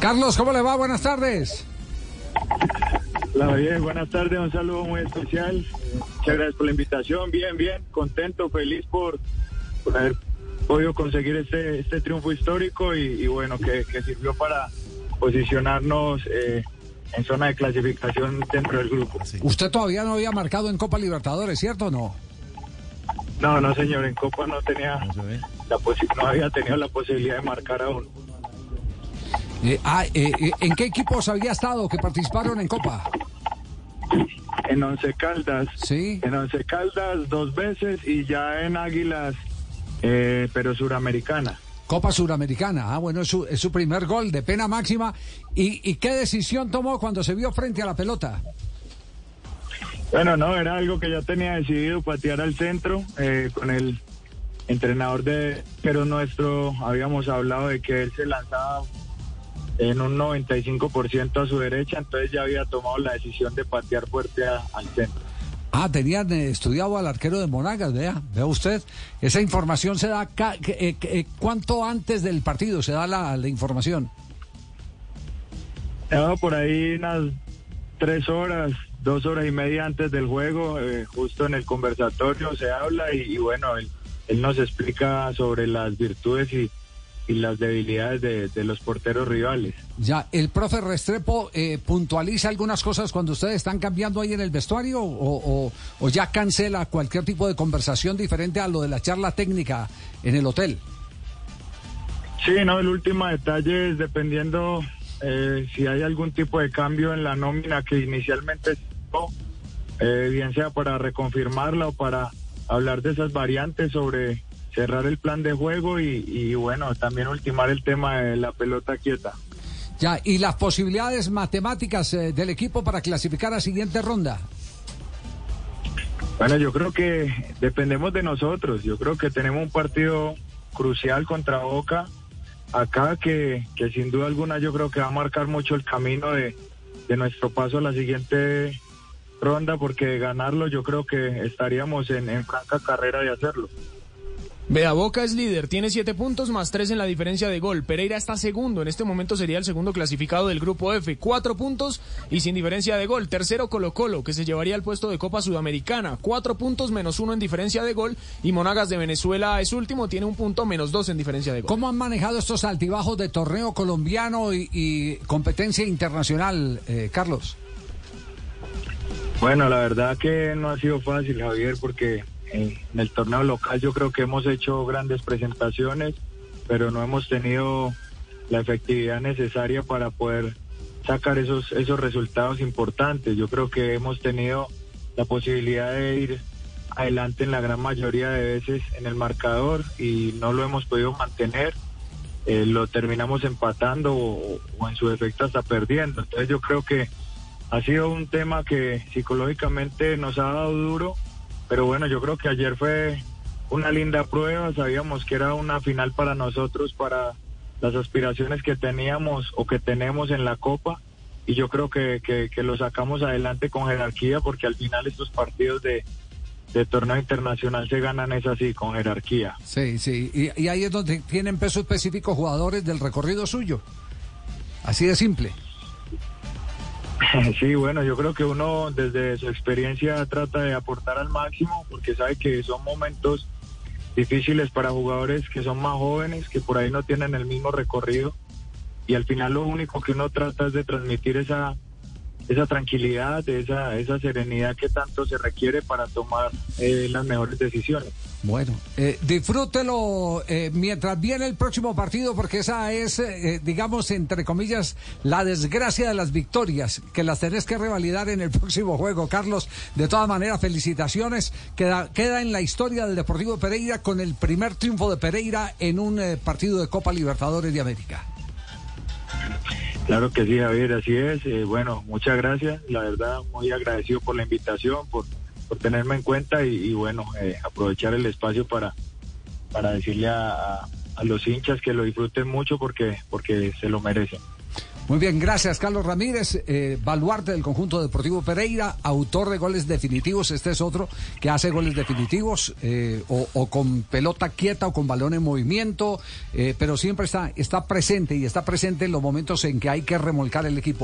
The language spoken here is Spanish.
Carlos, ¿cómo le va? Buenas tardes. Hola, bien, buenas tardes, un saludo muy especial. Muchas gracias por la invitación, bien, bien, contento, feliz por, haber podido conseguir este, este triunfo histórico y, bueno, que, sirvió para posicionarnos eh, en zona de clasificación dentro del grupo. Usted todavía no había marcado en Copa Libertadores, ¿cierto o no? No, no, señor, en Copa no tenía la no había tenido la posibilidad de marcar aún. Eh, ah, eh, eh, ¿En qué equipos había estado que participaron en Copa? En Once Caldas. Sí. En Once Caldas dos veces y ya en Águilas, pero suramericana. Copa Suramericana. Ah, bueno, es su, es su primer gol de pena máxima. ¿Y, ¿Y, qué decisión tomó cuando se vio frente a la pelota? Bueno, no, era algo que ya tenía decidido patear al centro con el entrenador de pero nuestro. Habíamos hablado de que él se lanzaba en un 95% a su derecha, entonces ya había tomado la decisión de patear fuerte al centro. Ah, tenían eh, estudiado al arquero de Monagas, vea, vea usted. Esa información se da, eh, eh, ¿cuánto antes del partido se da la, información? por ahí unas tres horas, dos horas y media antes del juego, justo en el conversatorio se habla y, bueno, él, él nos explica sobre las virtudes y, y las debilidades de, los porteros rivales. Ya, ¿el profe Restrepo eh, puntualiza algunas cosas cuando ustedes están cambiando ahí en el vestuario o, ya cancela cualquier tipo de conversación diferente a lo de la charla técnica en el hotel? Sí, no, el último detalle es dependiendo eh, si hay algún tipo de cambio en la nómina que inicialmente eh, bien sea para reconfirmarla o para hablar de esas variantes sobre cerrar el plan de juego y, bueno, también ultimar el tema de la pelota quieta. Ya, ¿y las posibilidades matemáticas eh, del equipo para clasificar a siguiente ronda? Bueno, yo creo que dependemos de nosotros. Yo creo que tenemos un partido crucial contra Boca acá que, que sin duda alguna yo creo que va a marcar mucho el camino de, de nuestro paso a la siguiente ronda porque ganarlo yo creo que estaríamos en, en franca carrera de hacerlo. Vea, Boca es líder, tiene siete puntos más tres en la diferencia de gol. Pereira está segundo, en este momento sería el segundo clasificado del grupo F, cuatro puntos y sin diferencia de gol. Tercero Colo Colo, que se llevaría al puesto de Copa Sudamericana, cuatro puntos menos uno en diferencia de gol. Y Monagas de Venezuela es último, tiene un punto menos dos en diferencia de gol. ¿Cómo han manejado estos altibajos de torneo colombiano y, competencia internacional, eh, Carlos? Bueno, la verdad que no ha sido fácil, Javier, porque en el torneo local yo creo que hemos hecho grandes presentaciones, pero no hemos tenido la efectividad necesaria para poder sacar esos, esos resultados importantes. Yo creo que hemos tenido la posibilidad de ir adelante en la gran mayoría de veces en el marcador y no lo hemos podido mantener. Eh, lo terminamos empatando o, o, en su defecto hasta perdiendo. Entonces yo creo que ha sido un tema que psicológicamente nos ha dado duro pero bueno, yo creo que ayer fue una linda prueba, sabíamos que era una final para nosotros, para las aspiraciones que teníamos o que tenemos en la Copa y yo creo que, que, lo sacamos adelante con jerarquía porque al final estos partidos de, torneo internacional se ganan es así, con jerarquía. Sí, sí, y ahí es donde tienen peso específico jugadores del recorrido suyo. Así de simple. Sí, bueno, yo creo que uno desde su experiencia trata de aportar al máximo porque sabe que son momentos difíciles para jugadores que son más jóvenes, que por ahí no tienen el mismo recorrido y al final lo único que uno trata es de transmitir esa esa tranquilidad, esa, esa serenidad que tanto se requiere para tomar eh, las mejores decisiones. Bueno, eh, disfrútelo eh, mientras viene el próximo partido, porque esa es, eh, digamos, entre comillas, la desgracia de las victorias, que las tenés que revalidar en el próximo juego. Carlos, de todas maneras, felicitaciones. Queda, queda en la historia del Deportivo Pereira con el primer triunfo de Pereira en un partido de Copa Libertadores de América. Claro que sí, Javier, así es. Eh, bueno, muchas gracias. La verdad, muy agradecido por la invitación, por, por tenerme en cuenta y, bueno, eh, aprovechar el espacio para, para decirle a, a, los hinchas que lo disfruten mucho porque, porque se lo merecen. Muy bien, gracias Carlos Ramírez, eh, baluarte del conjunto deportivo Pereira, autor de goles definitivos, este es otro que hace goles definitivos eh, o, o, con pelota quieta o con balón en movimiento, eh, pero siempre está, está presente y está presente en los momentos en que hay que remolcar el equipo.